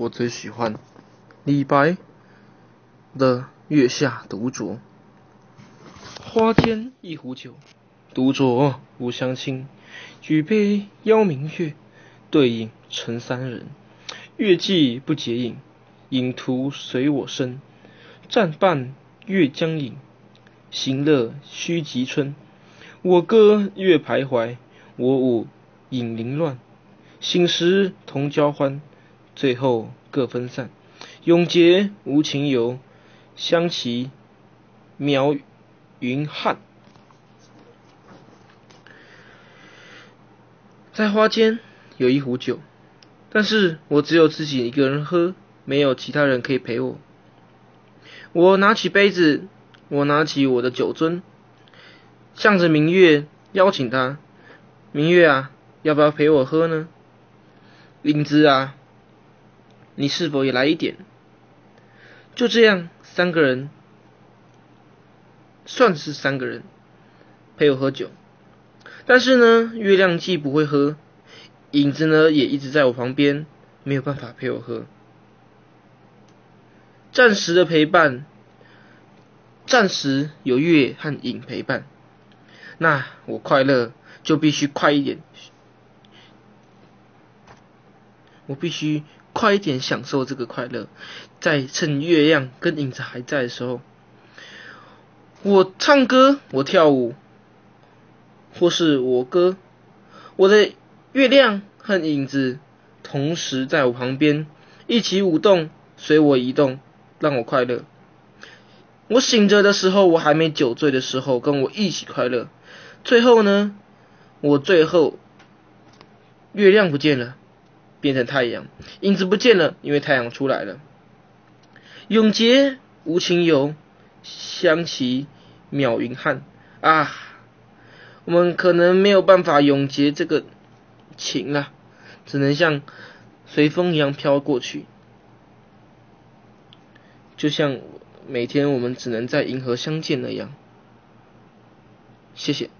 我最喜欢李白的《月下独酌》。花间一壶酒，独酌无相亲。举杯邀明月，对影成三人。月既不解饮，影徒随我身。暂伴月将影，行乐须及春。我歌月徘徊，我舞影零乱。醒时同交欢，最后各分散。永结无情游，相期邈云汉。在花间有一壶酒，但是我只有自己一个人喝，没有其他人可以陪我。我拿起杯子，我拿起我的酒樽，向着明月邀请他：明月啊，要不要陪我喝呢？影子啊，你是否也来一点？就这样，三个人，算是三个人陪我喝酒。但是呢，月亮既不会喝，影子呢也一直在我旁边，没有办法陪我喝。暂时的陪伴，暂时有月和影陪伴，那我快乐就必须快一点。我必须快一点享受这个快乐，在趁月亮跟影子还在的时候，我唱歌，我跳舞，或是我歌，我的月亮和影子同时在我旁边一起舞动，随我移动，让我快乐。我醒着的时候，我还没酒醉的时候，跟我一起快乐。最后呢，我最后月亮不见了。变成太阳，影子不见了，因为太阳出来了。永结无情游，相期邈云汉啊！我们可能没有办法永结这个情啊，只能像随风一样飘过去。就像每天我们只能在银河相见那样。谢谢。